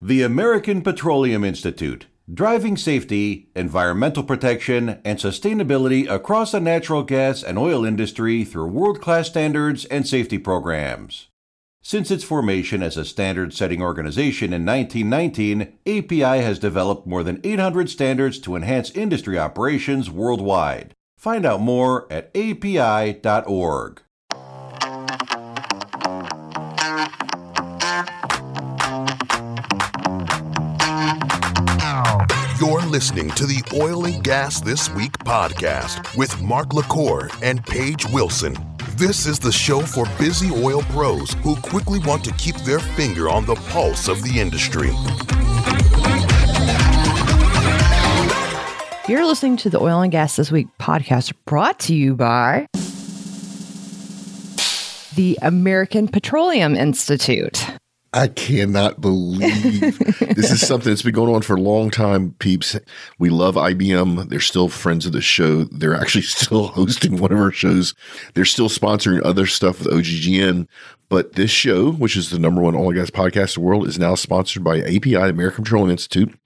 The American Petroleum Institute, driving safety, environmental protection, and sustainability across the natural gas and oil industry through world class standards and safety programs. Since its formation as a standard setting organization in 1919, API has developed more than 800 standards to enhance industry operations worldwide. Find out more at api.org. listening to the Oil and Gas This Week podcast with Mark LaCour and Paige Wilson. This is the show for busy oil pros who quickly want to keep their finger on the pulse of the industry. You're listening to the Oil and Gas This Week podcast brought to you by the American Petroleum Institute. I cannot believe this is something that's been going on for a long time, peeps. We love IBM. They're still friends of the show. They're actually still hosting one of our shows. They're still sponsoring other stuff with OGGN. But this show, which is the number one oil and gas podcast in the world, is now sponsored by API, American Petroleum Institute.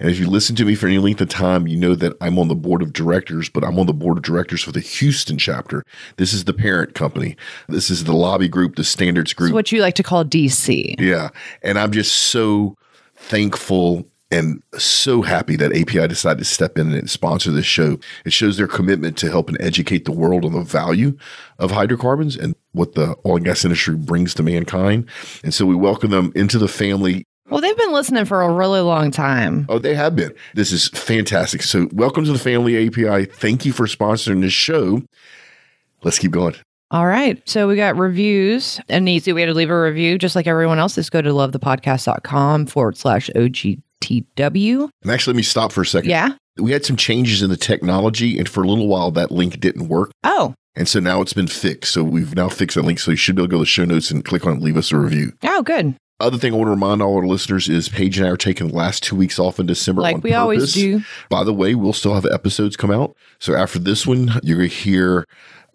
And if you listen to me for any length of time, you know that I'm on the board of directors, but I'm on the board of directors for the Houston chapter. This is the parent company. This is the lobby group, the standards group. It's what you like to call DC. Yeah. And I'm just so thankful and so happy that API decided to step in and sponsor this show. It shows their commitment to helping educate the world on the value of hydrocarbons and what the oil and gas industry brings to mankind. And so we welcome them into the family. Well, they've been listening for a really long time. Oh, they have been. This is fantastic. So, welcome to the family API. Thank you for sponsoring this show. Let's keep going. All right. So we got reviews. An easy way to leave a review, just like everyone else, is go to lovethepodcast.com forward slash OGTW. And actually, let me stop for a second. Yeah. We had some changes in the technology, and for a little while, that link didn't work. Oh, And so now it's been fixed. So we've now fixed that link. So you should be able to go to the show notes and click on it, leave us a review. oh, good. Other thing I want to remind all our listeners is Paige and I are taking the last two weeks off in December. Like we always do. By the way, we'll still have episodes come out. So after this one, you're going to hear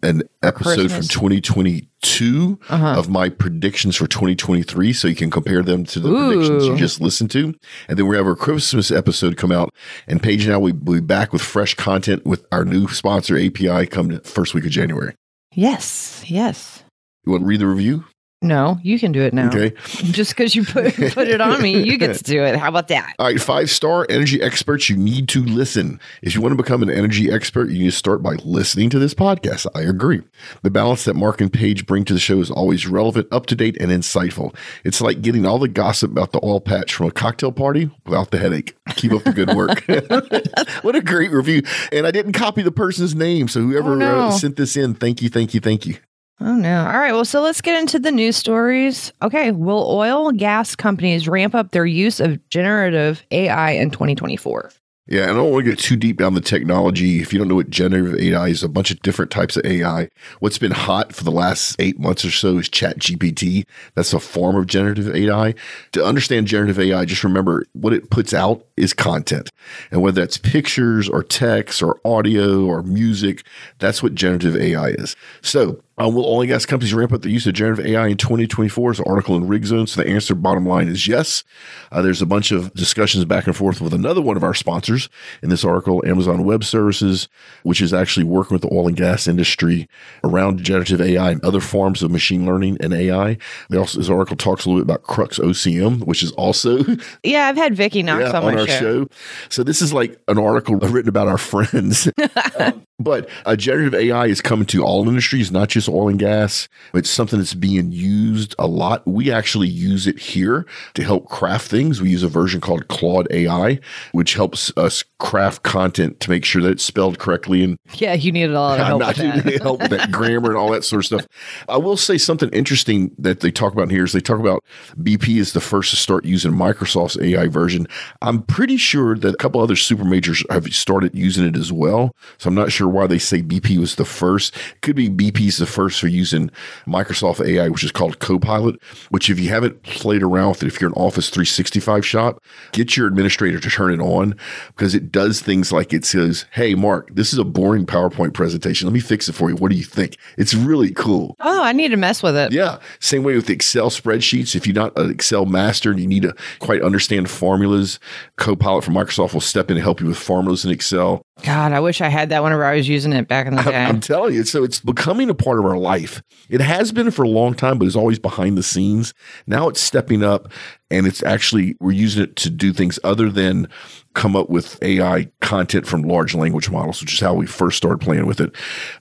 an episode Christmas. from 2022 Uh-huh. of my predictions for 2023. So you can compare them to the predictions you just listened to. And then we have our Christmas episode come out. And Paige and I will be back with fresh content with our new sponsor, API, come the first week of January. Yes. Yes. You want to read the review? No, you can do it now. Okay. Just because you put put it on me, you get to do it. How about that? All right, five star energy experts, you need to listen. If you want to become an energy expert, you need to start by listening to this podcast. I agree. The balance that Mark and Paige bring to the show is always relevant, up to date, and insightful. It's like getting all the gossip about the oil patch from a cocktail party without the headache. Keep up the good work. what a great review. And I didn't copy the person's name. So whoever Oh, no. uh, sent this in, thank you, thank you, thank you. Oh no. All right. Well, so let's get into the news stories. Okay. Will oil gas companies ramp up their use of generative AI in 2024? Yeah, and I don't want to get too deep down the technology. If you don't know what generative AI is, a bunch of different types of AI. What's been hot for the last eight months or so is Chat GPT. That's a form of generative AI. To understand generative AI, just remember what it puts out is content. And whether that's pictures or text or audio or music, that's what generative AI is. So uh, will oil and gas companies ramp up the use of generative AI in 2024? Is an article in Rigzone. So the answer, bottom line, is yes. Uh, there's a bunch of discussions back and forth with another one of our sponsors in this article, Amazon Web Services, which is actually working with the oil and gas industry around generative AI and other forms of machine learning and AI. They also, this article talks a little bit about Crux OCM, which is also Yeah, I've had Vicky Knox yeah, on, on my our show. show. So this is like an article written about our friends. Um, but uh, generative AI is coming to all industries, not just oil and gas. It's something that's being used a lot. We actually use it here to help craft things. We use a version called Claude AI, which helps us craft content to make sure that it's spelled correctly and Yeah, you needed a lot of I'm help not with that. help with that grammar and all that sort of stuff. I will say something interesting that they talk about here is they talk about BP is the first to start using Microsoft's AI version. I'm pretty sure that a couple other super majors have started using it as well. So I'm not sure why they say BP was the first. It could be BP's the first for using Microsoft AI, which is called Copilot, which if you haven't played around with it, if you're an Office 365 shop, get your administrator to turn it on because it does things like it says, Hey, Mark, this is a boring PowerPoint presentation. Let me fix it for you. What do you think? It's really cool. Oh, I need to mess with it. Yeah. Same way with Excel spreadsheets. If you're not an Excel master and you need to quite understand formulas, Copilot from Microsoft will step in and help you with formulas in Excel. God, I wish I had that whenever I was using it back in the day. I'm telling you. So it's becoming a part of our life. It has been for a long time, but it's always behind the scenes. Now it's stepping up and it's actually, we're using it to do things other than come up with AI content from large language models, which is how we first started playing with it.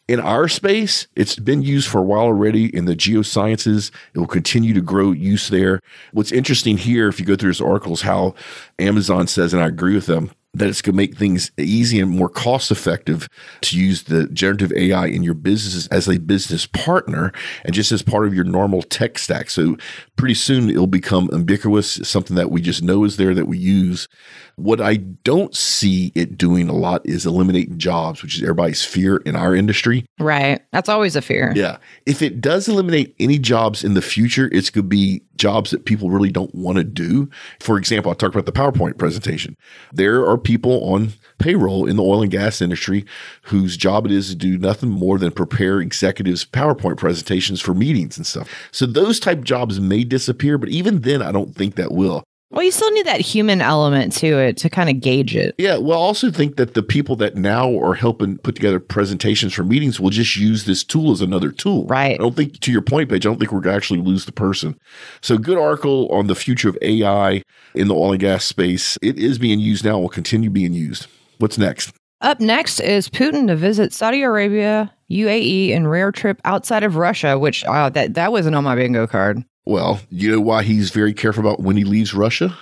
In our space, it's been used for a while already in the geosciences. It will continue to grow use there. What's interesting here, if you go through this article, is how Amazon says, and I agree with them, that it's going to make things easy and more cost effective to use the generative AI in your business as a business partner and just as part of your normal tech stack. So pretty soon it'll become ubiquitous, something that we just know is there that we use. What I don't see it doing a lot is eliminating jobs, which is everybody's fear in our industry. Right. That's always a fear. Yeah. If it does eliminate any jobs in the future, it's going to be jobs that people really don't want to do. For example, I talked about the PowerPoint presentation. There are people on payroll in the oil and gas industry whose job it is to do nothing more than prepare executives PowerPoint presentations for meetings and stuff. So those type jobs may disappear, but even then I don't think that will. Well, you still need that human element uh, to it to kind of gauge it. Yeah. Well, I also think that the people that now are helping put together presentations for meetings will just use this tool as another tool. Right. I don't think, to your point, Paige, I don't think we're going to actually lose the person. So, good article on the future of AI in the oil and gas space. It is being used now, will continue being used. What's next? Up next is Putin to visit Saudi Arabia, UAE, and rare trip outside of Russia, which uh, that that wasn't on my bingo card. Well, you know why he's very careful about when he leaves Russia?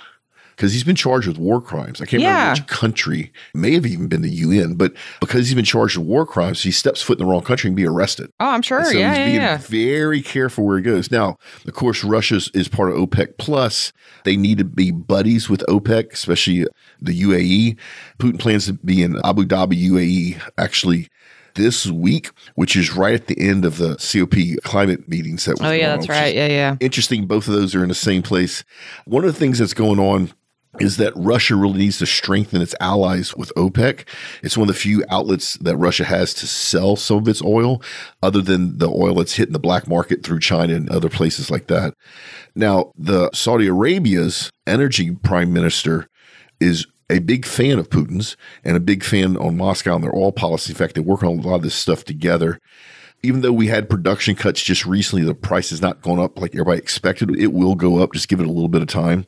Because he's been charged with war crimes. I can't Yeah. remember which country, may have even been the UN, but because he's been charged with war crimes, he steps foot in the wrong country and be arrested. Oh, I'm sure. And so yeah, he's yeah, being yeah. very careful where he goes. Now, of course, Russia is part of OPEC Plus. They need to be buddies with OPEC, especially the UAE. Putin plans to be in Abu Dhabi, UAE, actually this week, which is right at the end of the COP climate meetings that was Oh, yeah, going that's right. Yeah, yeah. Interesting. Both of those are in the same place. One of the things that's going on is that Russia really needs to strengthen its allies with OPEC. It's one of the few outlets that Russia has to sell some of its oil, other than the oil that's hitting the black market through China and other places like that. Now, the Saudi Arabia's energy prime minister is a big fan of Putin's and a big fan on Moscow and their oil policy. In fact, they work on a lot of this stuff together. Even though we had production cuts just recently, the price has not gone up like everybody expected. It will go up. Just give it a little bit of time.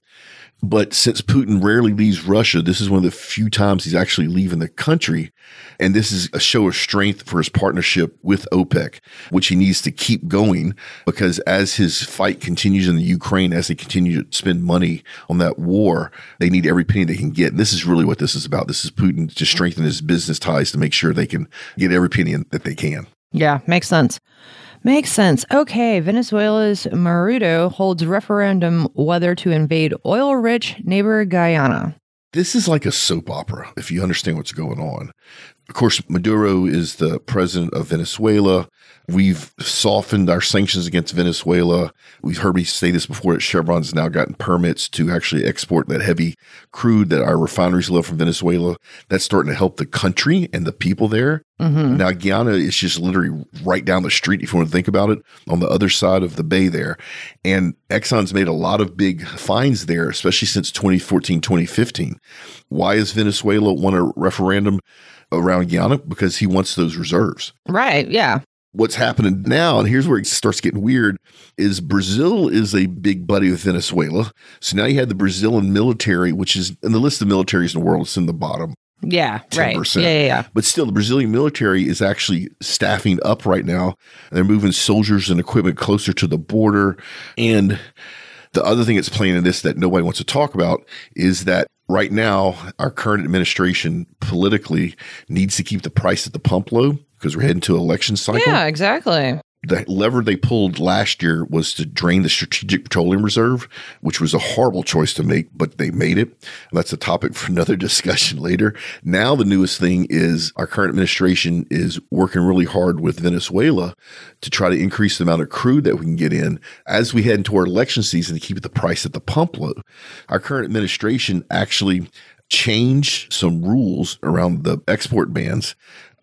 But since Putin rarely leaves Russia, this is one of the few times he's actually leaving the country. And this is a show of strength for his partnership with OPEC, which he needs to keep going because as his fight continues in the Ukraine, as they continue to spend money on that war, they need every penny they can get. And this is really what this is about. This is Putin to strengthen his business ties to make sure they can get every penny that they can. Yeah, makes sense. Makes sense. Okay, Venezuela's Maduro holds referendum whether to invade oil rich neighbor Guyana. This is like a soap opera, if you understand what's going on. Of course, Maduro is the president of Venezuela. We've softened our sanctions against Venezuela. We've heard me say this before that Chevron's now gotten permits to actually export that heavy crude that our refineries love from Venezuela. That's starting to help the country and the people there. Mm-hmm. Now, Guyana is just literally right down the street, if you want to think about it, on the other side of the bay there. And Exxon's made a lot of big finds there, especially since 2014, 2015. Why is Venezuela want a referendum around Guyana? Because he wants those reserves Right. Yeah. What's happening now, and here's where it starts getting weird, is Brazil is a big buddy with Venezuela. So now you have the Brazilian military, which is in the list of militaries in the world, it's in the bottom. Yeah. Right. 10%. Yeah. Yeah. Yeah. But still, the Brazilian military is actually staffing up right now. They're moving soldiers and equipment closer to the border. And the other thing that's playing in this that nobody wants to talk about is that right now, our current administration politically needs to keep the price at the pump low because we're heading to election cycle. Yeah. Exactly. the lever they pulled last year was to drain the strategic petroleum reserve, which was a horrible choice to make, but they made it. And that's a topic for another discussion later. Now, the newest thing is our current administration is working really hard with Venezuela to try to increase the amount of crude that we can get in as we head into our election season to keep the price at the pump low. Our current administration actually changed some rules around the export bans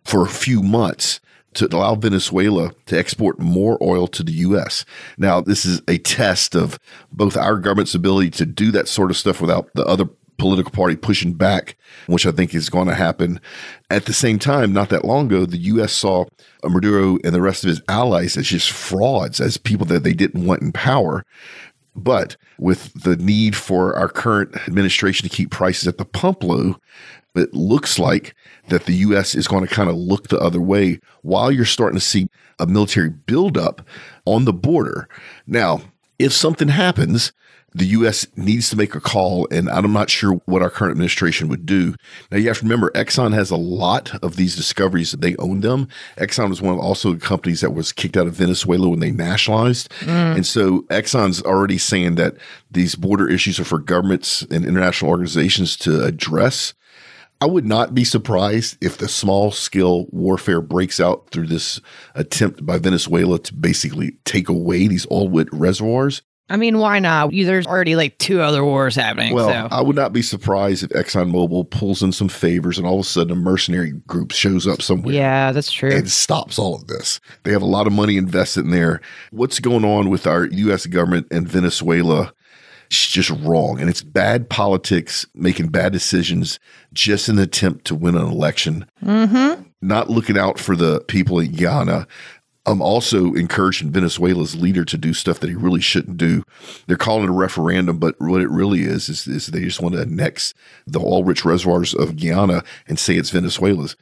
for a few months to allow Venezuela to export more oil to the U.S. Now, this is a test of both our government's ability to do that sort of stuff without the other political party pushing back, which I think is going to happen. At the same time, not that long ago, the U.S. saw Maduro and the rest of his allies as just frauds, as people that they didn't want in power. But with the need for our current administration to keep prices at the pump low, it looks like that the U.S. is going to kind of look the other way while you're starting to see a military buildup on the border. Now, if something happens, the U.S. needs to make a call, and I'm not sure what our current administration would do. Now, you have to remember, Exxon has a lot of these discoveries that they own them. Exxon was one of also the companies that was kicked out of Venezuela when they nationalized. Mm. And so Exxon's already saying that these border issues are for governments and international organizations to address. I would not be surprised if the small scale warfare breaks out through this attempt by Venezuela to basically take away these oil reservoirs. I mean, why not? There's already like two other wars happening. Well, so. I would not be surprised if ExxonMobil pulls in some favors and all of a sudden a mercenary group shows up somewhere. Yeah, that's true. And stops all of this. They have a lot of money invested in there. What's going on with our U.S. government and Venezuela? It's just wrong. And it's bad politics, making bad decisions just in an attempt to win an election. Mm-hmm. Not looking out for the people in Guyana. I'm also encouraging Venezuela's leader to do stuff that he really shouldn't do. They're calling it a referendum, but what it really is is, is they just want to annex the oil-rich reservoirs of Guyana and say it's Venezuela's.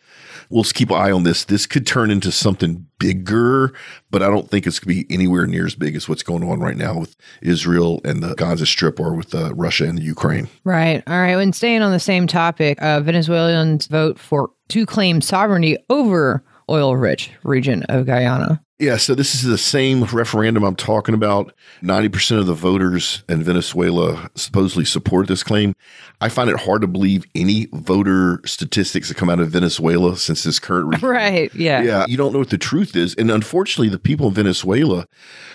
We'll keep an eye on this. This could turn into something bigger, but I don't think it's going to be anywhere near as big as what's going on right now with Israel and the Gaza Strip or with uh, Russia and the Ukraine. Right. All right. When staying on the same topic, uh, Venezuelans vote for to claim sovereignty over oil rich region of Guyana. Yeah, so this is the same referendum I'm talking about. 90% of the voters in Venezuela supposedly support this claim. I find it hard to believe any voter statistics that come out of Venezuela since this current. Right, yeah. Yeah, you don't know what the truth is. And unfortunately, the people in Venezuela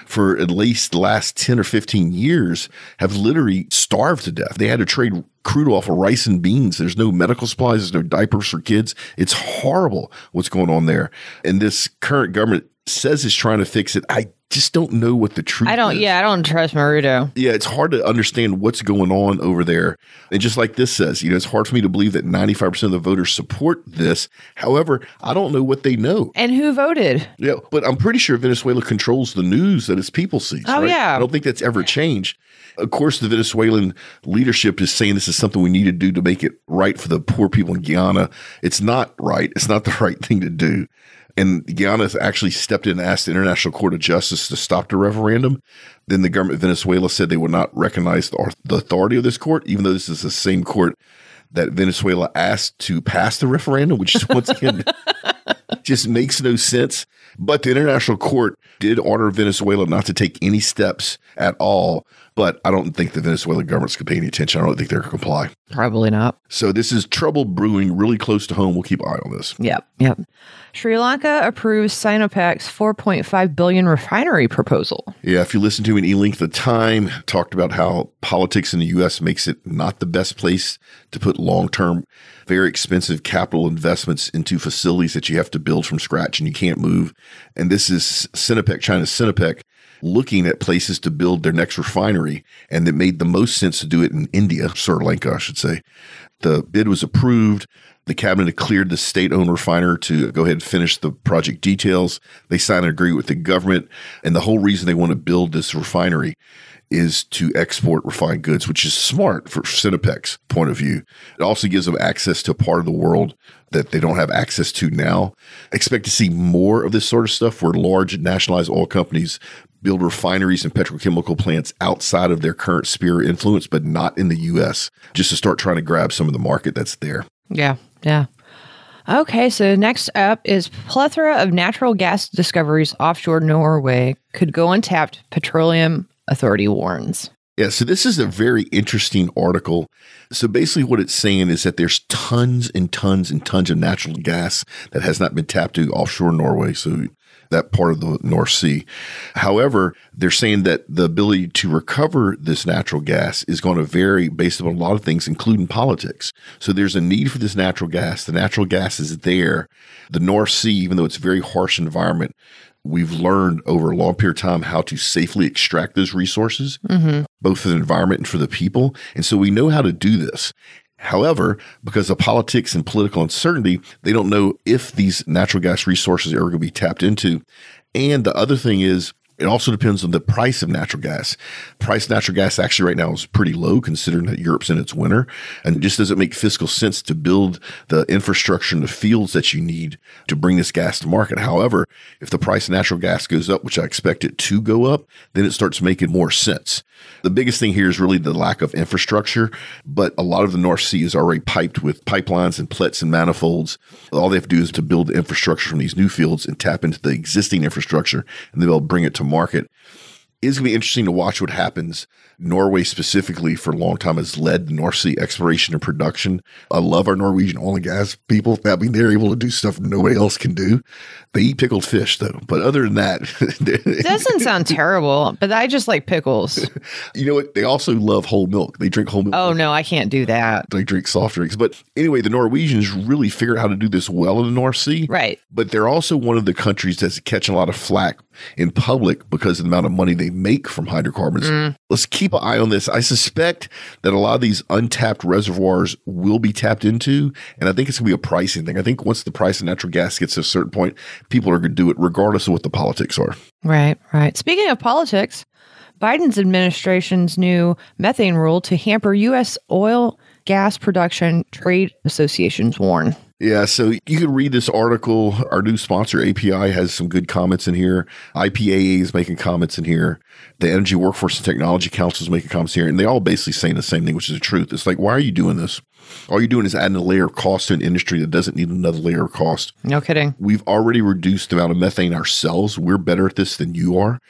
for at least the last 10 or 15 years have literally starved to death. They had to trade crude off of rice and beans. There's no medical supplies, there's no diapers for kids. It's horrible what's going on there. And this current government says it's trying to fix it. I just don't know what the truth I don't, is. yeah, I don't trust Maduro. Yeah, it's hard to understand what's going on over there. And just like this says, you know, it's hard for me to believe that 95% of the voters support this. However, I don't know what they know. And who voted? Yeah, but I'm pretty sure Venezuela controls the news that its people see. Oh, right? yeah. I don't think that's ever changed. Of course, the Venezuelan leadership is saying this is something we need to do to make it right for the poor people in Guyana. It's not right. It's not the right thing to do. And Guyana actually stepped in and asked the International Court of Justice to stop the referendum. Then the government of Venezuela said they would not recognize the, the authority of this court, even though this is the same court that Venezuela asked to pass the referendum, which once again just makes no sense. But the international court did order Venezuela not to take any steps at all. But I don't think the Venezuelan government's going to pay any attention. I don't think they're going to comply. Probably not. So this is trouble brewing really close to home. We'll keep an eye on this. Yep. Yep. Sri Lanka approves Sinopec's 4.5 billion refinery proposal. Yeah, if you listen to an e-link the time talked about how politics in the US makes it not the best place to put long-term very expensive capital investments into facilities that you have to build from scratch and you can't move. And this is Sinopec, China's Sinopec, looking at places to build their next refinery. And it made the most sense to do it in India, Sri Lanka, I should say. The bid was approved. The cabinet cleared the state owned refiner to go ahead and finish the project details. They signed an agreement with the government. And the whole reason they want to build this refinery is to export refined goods, which is smart for Sinopec's point of view. It also gives them access to a part of the world that they don't have access to now. Expect to see more of this sort of stuff where large nationalized oil companies build refineries and petrochemical plants outside of their current sphere of influence, but not in the U.S., just to start trying to grab some of the market that's there. Yeah, yeah. Okay, so next up is plethora of natural gas discoveries offshore Norway could go untapped. Petroleum Authority warns. Yeah, so this is a very interesting article. So basically, what it's saying is that there's tons and tons and tons of natural gas that has not been tapped to offshore Norway. So that part of the North Sea. However, they're saying that the ability to recover this natural gas is going to vary based on a lot of things, including politics. So there's a need for this natural gas. The natural gas is there. The North Sea, even though it's a very harsh environment, we've learned over a long period of time how to safely extract those resources, mm-hmm. both for the environment and for the people. And so we know how to do this. However, because of politics and political uncertainty, they don't know if these natural gas resources are going to be tapped into. And the other thing is, it also depends on the price of natural gas. Price of natural gas actually right now is pretty low considering that Europe's in its winter and it just doesn't make fiscal sense to build the infrastructure and the fields that you need to bring this gas to market. However, if the price of natural gas goes up, which I expect it to go up, then it starts making more sense. The biggest thing here is really the lack of infrastructure, but a lot of the North Sea is already piped with pipelines and plets and manifolds. All they have to do is to build the infrastructure from these new fields and tap into the existing infrastructure and they'll bring it to market. It's going to be interesting to watch what happens Norway specifically for a long time has led the North Sea exploration and production. I love our Norwegian oil and gas people. I mean, they're able to do stuff nobody else can do. They eat pickled fish though. But other than that, it doesn't sound terrible, but I just like pickles. you know what? They also love whole milk. They drink whole milk. Oh no, I can't do that. They drink soft drinks. But anyway, the Norwegians really figured out how to do this well in the North Sea. Right. But they're also one of the countries that's catching a lot of flack in public because of the amount of money they make from hydrocarbons. Mm. Let's keep an eye on this. I suspect that a lot of these untapped reservoirs will be tapped into, and I think it's going to be a pricing thing. I think once the price of natural gas gets to a certain point, people are going to do it regardless of what the politics are. Right, right. Speaking of politics, Biden's administration's new methane rule to hamper U.S. oil gas production trade associations warn. Yeah, so you can read this article. Our new sponsor, API, has some good comments in here. IPAA is making comments in here. The Energy Workforce and Technology Council is making comments here. And they all basically saying the same thing, which is the truth. It's like, why are you doing this? All you're doing is adding a layer of cost to an industry that doesn't need another layer of cost. No kidding. We've already reduced the amount of methane ourselves. We're better at this than you are.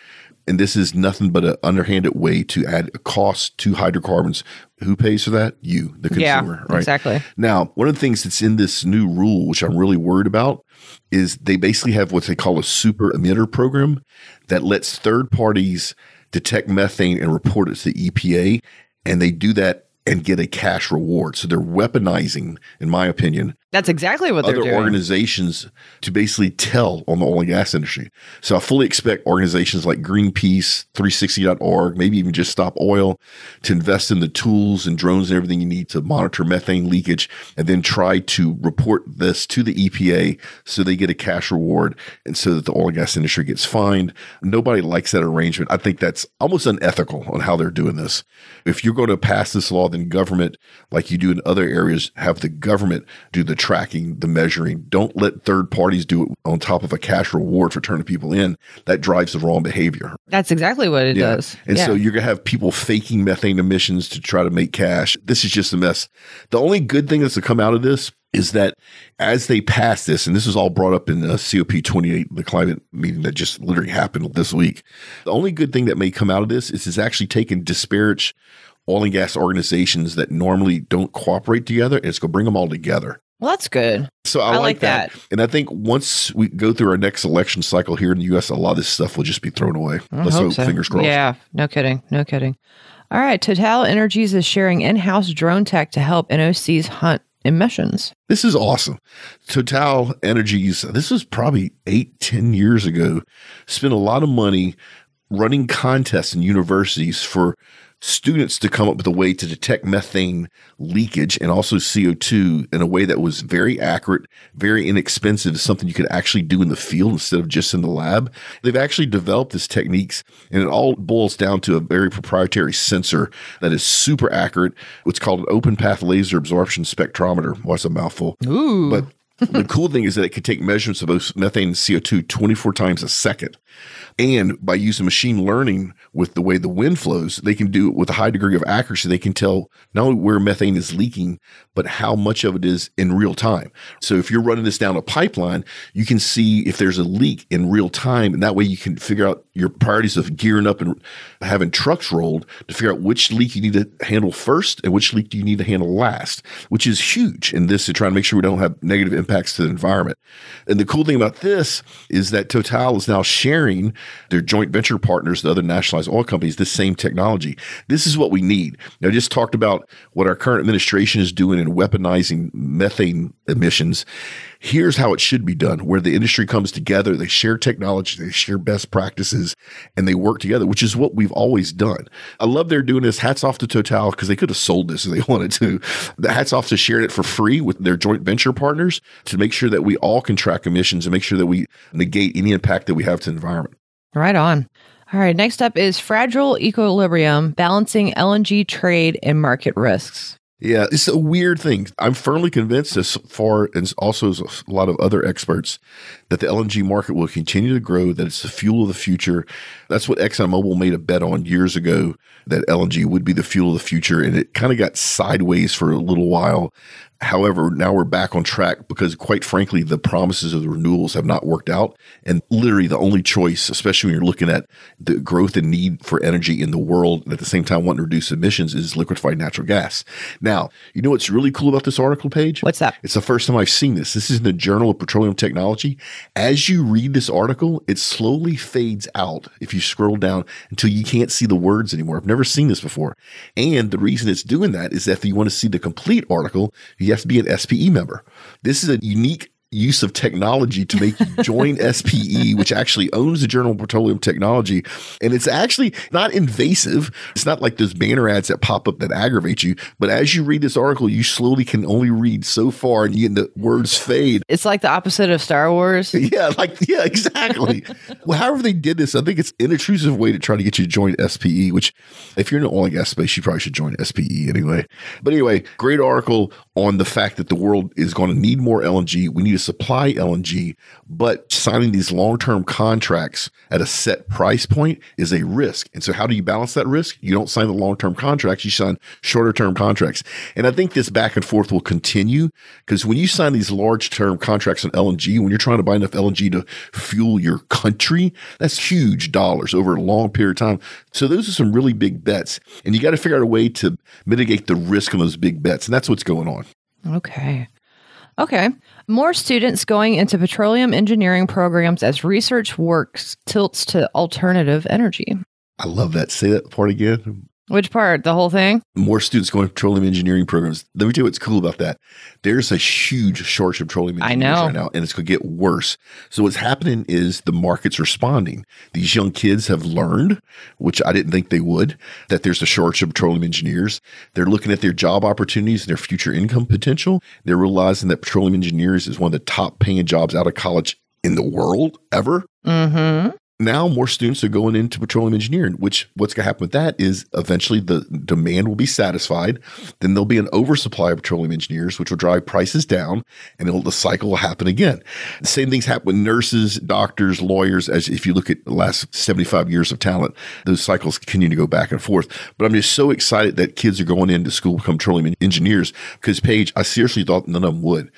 And this is nothing but an underhanded way to add a cost to hydrocarbons. Who pays for that? You, the consumer, yeah, right? Exactly. Now, one of the things that's in this new rule, which I'm really worried about, is they basically have what they call a super emitter program that lets third parties detect methane and report it to the EPA. And they do that and get a cash reward. So they're weaponizing, in my opinion, that's exactly what other they're doing. organizations to basically tell on the oil and gas industry. So I fully expect organizations like Greenpeace, 360.org, maybe even just Stop Oil to invest in the tools and drones and everything you need to monitor methane leakage and then try to report this to the EPA so they get a cash reward and so that the oil and gas industry gets fined. Nobody likes that arrangement. I think that's almost unethical on how they're doing this. If you're going to pass this law, then government, like you do in other areas, have the government do the tracking, the measuring. Don't let third parties do it on top of a cash reward for turning people in. That drives the wrong behavior. That's exactly what it Yeah. does. And Yeah. so you're going to have people faking methane emissions to try to make cash. This is just a mess. The only good thing that's to come out of this is that as they pass this, and this is all brought up in the COP 28, the climate meeting that just literally happened this week. The only good thing that may come out of this is it's actually taken disparage oil and gas organizations that normally don't cooperate together and it's going to bring them all together. Well, that's good. So I, I like, like that. that. And I think once we go through our next election cycle here in the US, a lot of this stuff will just be thrown away. I Let's hope hope, so. fingers crossed. Yeah, no kidding. No kidding. All right. Total Energies is sharing in house drone tech to help NOCs hunt emissions. This is awesome. Total Energies, this was probably eight, ten years ago, spent a lot of money running contests in universities for students to come up with a way to detect methane leakage and also CO2 in a way that was very accurate, very inexpensive, something you could actually do in the field instead of just in the lab. They've actually developed this techniques and it all boils down to a very proprietary sensor that is super accurate. What's called an open path laser absorption spectrometer. What's a mouthful? Ooh. But the cool thing is that it can take measurements of both methane and CO2 24 times a second. And by using machine learning with the way the wind flows, they can do it with a high degree of accuracy. They can tell not only where methane is leaking, but how much of it is in real time. So if you're running this down a pipeline, you can see if there's a leak in real time. And that way you can figure out your priorities of gearing up and having trucks rolled to figure out which leak you need to handle first and which leak do you need to handle last, which is huge in this to try to make sure we don't have negative impacts to the environment. And the cool thing about this is that Total is now sharing their joint venture partners, the other nationalized oil companies, this same technology. This is what we need. I just talked about what our current administration is doing in weaponizing methane emissions. Here's how it should be done, where the industry comes together, they share technology, they share best practices, and they work together, which is what we've always done. I love they're doing this. Hats off to Total because they could have sold this if they wanted to. The hats off to sharing it for free with their joint venture partners to make sure that we all can track emissions and make sure that we negate any impact that we have to the environment. Right on. All right. Next up is fragile equilibrium, balancing LNG trade and market risks. Yeah, it's a weird thing. I'm firmly convinced, as far as also as a lot of other experts, that the LNG market will continue to grow, that it's the fuel of the future. That's what ExxonMobil made a bet on years ago that LNG would be the fuel of the future. And it kind of got sideways for a little while. However, now we're back on track because, quite frankly, the promises of the renewals have not worked out. And literally, the only choice, especially when you're looking at the growth and need for energy in the world, and at the same time wanting to reduce emissions, is liquefied natural gas. Now, you know what's really cool about this article Paige? What's that? It's the first time I've seen this. This is in the Journal of Petroleum Technology. As you read this article, it slowly fades out if you scroll down until you can't see the words anymore. I've never seen this before. And the reason it's doing that is that if you want to see the complete article, you you have to be an SPE member. This is a unique use of technology to make you join SPE, which actually owns the Journal of Petroleum Technology. And it's actually not invasive. It's not like those banner ads that pop up that aggravate you. But as you read this article, you slowly can only read so far and you, the words fade. It's like the opposite of Star Wars. Yeah, like, yeah, exactly. well, however they did this, I think it's an intrusive way to try to get you to join SPE, which if you're in the oil and gas space, you probably should join SPE anyway. But anyway, great article on the fact that the world is going to need more LNG. We need to supply LNG, but signing these long term contracts at a set price point is a risk. And so, how do you balance that risk? You don't sign the long term contracts, you sign shorter term contracts. And I think this back and forth will continue because when you sign these large term contracts on LNG, when you're trying to buy enough LNG to fuel your country, that's huge dollars over a long period of time. So, those are some really big bets. And you got to figure out a way to mitigate the risk on those big bets. And that's what's going on. Okay. Okay. More students going into petroleum engineering programs as research works tilts to alternative energy. I love that. Say that part again. Which part? The whole thing? More students going to petroleum engineering programs. Let me tell you what's cool about that. There's a huge shortage of petroleum engineers right now, and it's going to get worse. So what's happening is the market's responding. These young kids have learned, which I didn't think they would, that there's a shortage of petroleum engineers. They're looking at their job opportunities and their future income potential. They're realizing that petroleum engineers is one of the top paying jobs out of college in the world ever. Mm-hmm now more students are going into petroleum engineering, which what's going to happen with that is eventually the demand will be satisfied. Then there'll be an oversupply of petroleum engineers, which will drive prices down and the cycle will happen again. The same things happen with nurses, doctors, lawyers. As if you look at the last 75 years of talent, those cycles continue to go back and forth. But I'm just so excited that kids are going into school become petroleum engineers because Paige, I seriously thought none of them would.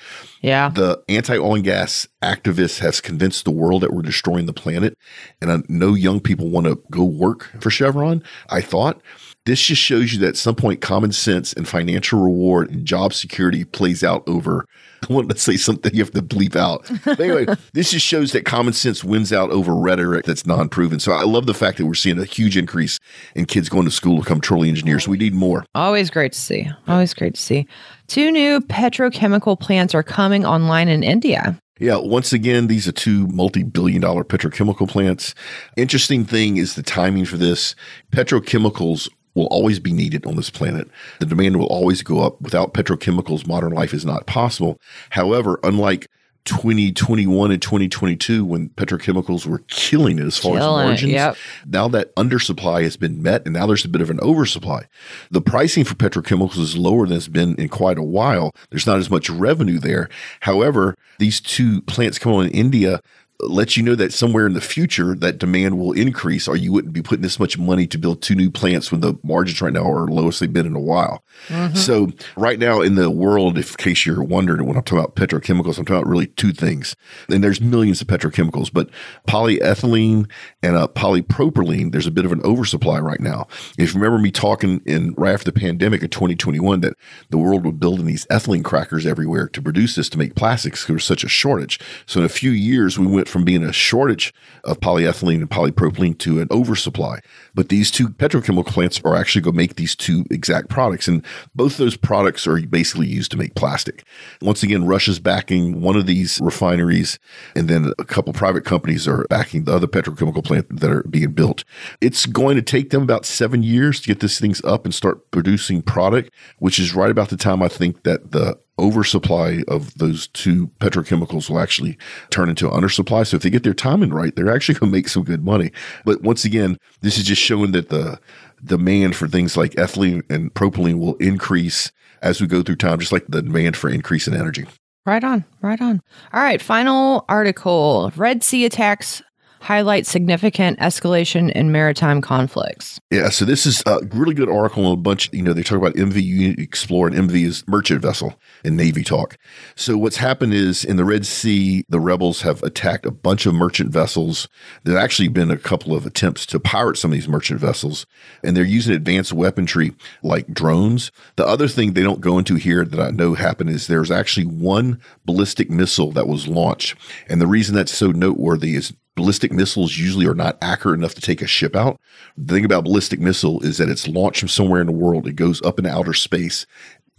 Yeah. The anti oil and gas activists has convinced the world that we're destroying the planet. And I know young people want to go work for Chevron. I thought this just shows you that at some point common sense and financial reward and job security plays out over I want to say something you have to bleep out. But anyway, this just shows that common sense wins out over rhetoric that's non proven. So I love the fact that we're seeing a huge increase in kids going to school to become petroleum engineers. We need more. Always great to see. Always great to see. Two new petrochemical plants are coming online in India. Yeah, once again, these are two multi billion dollar petrochemical plants. Interesting thing is the timing for this. Petrochemicals will always be needed on this planet. The demand will always go up. Without petrochemicals, modern life is not possible. However, unlike 2021 and 2022 when petrochemicals were killing it as far killing as margins. It, yep. Now that undersupply has been met and now there's a bit of an oversupply. The pricing for petrochemicals is lower than it's been in quite a while. There's not as much revenue there. However, these two plants come on in India lets you know that somewhere in the future that demand will increase or you wouldn't be putting this much money to build two new plants when the margins right now are lowest they've been in a while. Mm-hmm. So right now in the world, if in case you're wondering when I'm talking about petrochemicals, I'm talking about really two things. And there's millions of petrochemicals, but polyethylene and uh, polypropylene, there's a bit of an oversupply right now. If you remember me talking in right after the pandemic in 2021 that the world was building these ethylene crackers everywhere to produce this to make plastics because there was such a shortage. So in a few years, we went from being a shortage of polyethylene and polypropylene to an oversupply. But these two petrochemical plants are actually going to make these two exact products. And both those products are basically used to make plastic. Once again, Russia's backing one of these refineries, and then a couple private companies are backing the other petrochemical plant that are being built. It's going to take them about seven years to get these things up and start producing product, which is right about the time I think that the oversupply of those two petrochemicals will actually turn into undersupply. So if they get their timing right, they're actually going to make some good money. But once again, this is just showing that the demand for things like ethylene and propylene will increase as we go through time, just like the demand for increase in energy. Right on, right on. All right, final article Red Sea attacks highlight significant escalation in maritime conflicts. Yeah, so this is a really good article on a bunch. You know, they talk about MV Explorer, and MV is merchant vessel in Navy talk. So what's happened is in the Red Sea, the rebels have attacked a bunch of merchant vessels. There's actually been a couple of attempts to pirate some of these merchant vessels, and they're using advanced weaponry like drones. The other thing they don't go into here that I know happened is there's actually one ballistic missile that was launched, and the reason that's so noteworthy is ballistic missiles usually are not accurate enough to take a ship out. The thing about ballistic missile is that it's launched from somewhere in the world. It goes up into outer space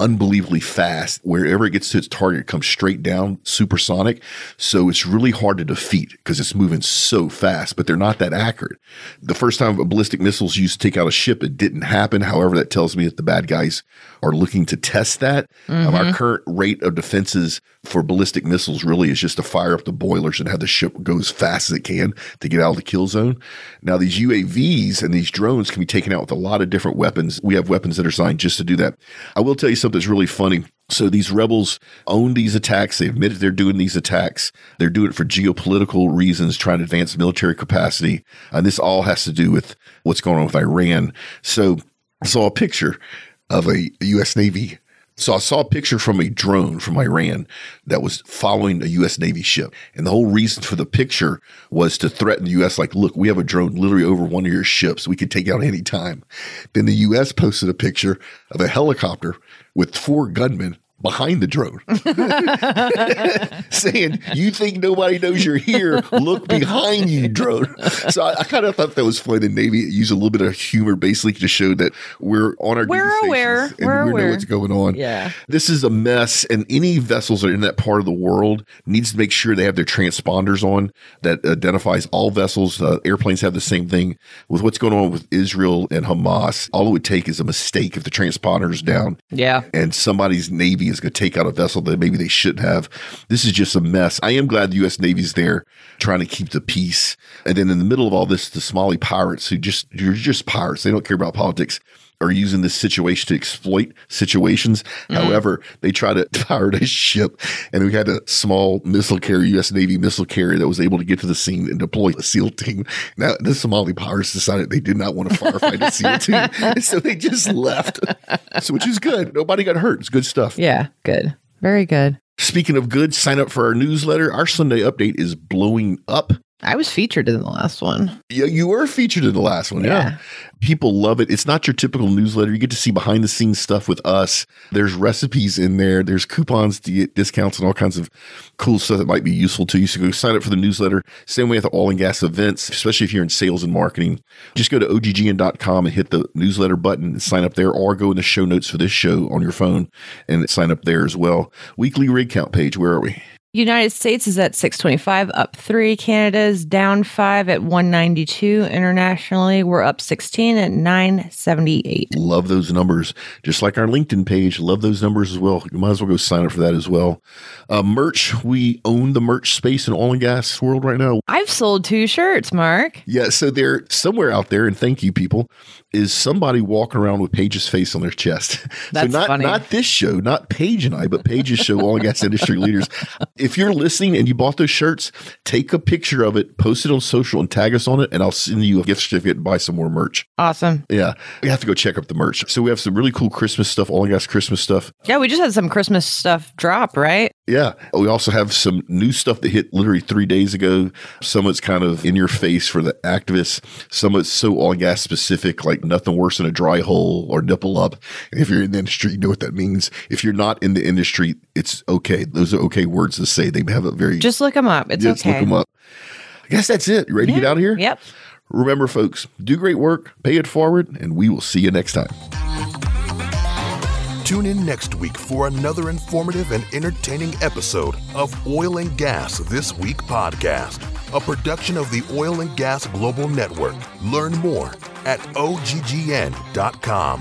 unbelievably fast. Wherever it gets to its target, it comes straight down, supersonic. So it's really hard to defeat because it's moving so fast, but they're not that accurate. The first time a ballistic missiles used to take out a ship, it didn't happen. However, that tells me that the bad guys are looking to test that. Mm-hmm. Um, our current rate of defenses for ballistic missiles really is just to fire up the boilers and have the ship go as fast as it can to get out of the kill zone. Now, these UAVs and these drones can be taken out with a lot of different weapons. We have weapons that are designed just to do that. I will tell you something that's really funny. So these rebels own these attacks. They admitted they're doing these attacks. They're doing it for geopolitical reasons, trying to advance military capacity. And this all has to do with what's going on with Iran. So I saw a picture of a U.S. Navy. So I saw a picture from a drone from Iran that was following a U.S. Navy ship. And the whole reason for the picture was to threaten the U.S. like, look, we have a drone literally over one of your ships. We could take out any time. Then the U.S. posted a picture of a helicopter with four gunmen behind the drone saying, You think nobody knows you're here? Look behind you, drone. So I, I kind of thought that was funny. The Navy used a little bit of humor basically to show that we're on our we're aware. we're we aware. know what's going on. Yeah. This is a mess, and any vessels that are in that part of the world needs to make sure they have their transponders on that identifies all vessels. Uh, airplanes have the same thing with what's going on with Israel and Hamas. All it would take is a mistake if the transponder is down Yeah. and somebody's Navy is going to take out a vessel that maybe they shouldn't have. This is just a mess. I am glad the U.S. Navy's there trying to keep the peace. And then in the middle of all this, the Somali pirates who just, you're just pirates. They don't care about politics are using this situation to exploit situations. Mm-hmm. However, they try to pirate a ship and we had a small missile carrier, U.S. Navy missile carrier that was able to get to the scene and deploy a SEAL team. Now, the Somali pirates decided they did not want to firefight a SEAL team. And so they just left, so, which is good. Nobody got hurt. It's good stuff. Yeah. Good. Very good. Speaking of good, sign up for our newsletter. Our Sunday update is blowing up. I was featured in the last one. Yeah, you were featured in the last one. Yeah. Yeah. People love it. It's not your typical newsletter. You get to see behind the scenes stuff with us. There's recipes in there. There's coupons discounts and all kinds of cool stuff that might be useful to you. So go sign up for the newsletter. Same way with the oil and gas events, especially if you're in sales and marketing. Just go to oggn.com and hit the newsletter button and sign up there or go in the show notes for this show on your phone and sign up there as well. Weekly rig count Paige. Where are we? United States is at 625, up three. Canada's down five at 192. Internationally, we're up 16 16978. Love those numbers. Just like our LinkedIn page, love those numbers as well. You might as well go sign up for that as well. Uh, merch, we own the merch space in oil and gas world right now. I've sold two shirts, Mark. Yeah, so there somewhere out there, and thank you, people, is somebody walking around with Paige's face on their chest. That's so not funny. not this show, not Paige and I, but Paige's show, Oil and Gas Industry Leaders. If you're listening and you bought those shirts, take a picture of it, post it on social, and tag us on it, and I'll send you a gift certificate and buy some more merch. Awesome. Yeah, we have to go check up the merch. So we have some really cool Christmas stuff, all Gas Christmas stuff. Yeah, we just had some Christmas stuff drop, right? Yeah. We also have some new stuff that hit literally three days ago. Some of it's kind of in your face for the activists. Some of it's so oil and gas specific, like nothing worse than a dry hole or nipple up. And if you're in the industry, you know what that means. If you're not in the industry, it's okay. Those are okay words to say. They have a very Just look them up. It's just okay. look them up. I guess that's it. You ready to get out of here? Yep. Remember, folks, do great work, pay it forward, and we will see you next time. Tune in next week for another informative and entertaining episode of Oil and Gas This Week podcast, a production of the Oil and Gas Global Network. Learn more at oggn.com.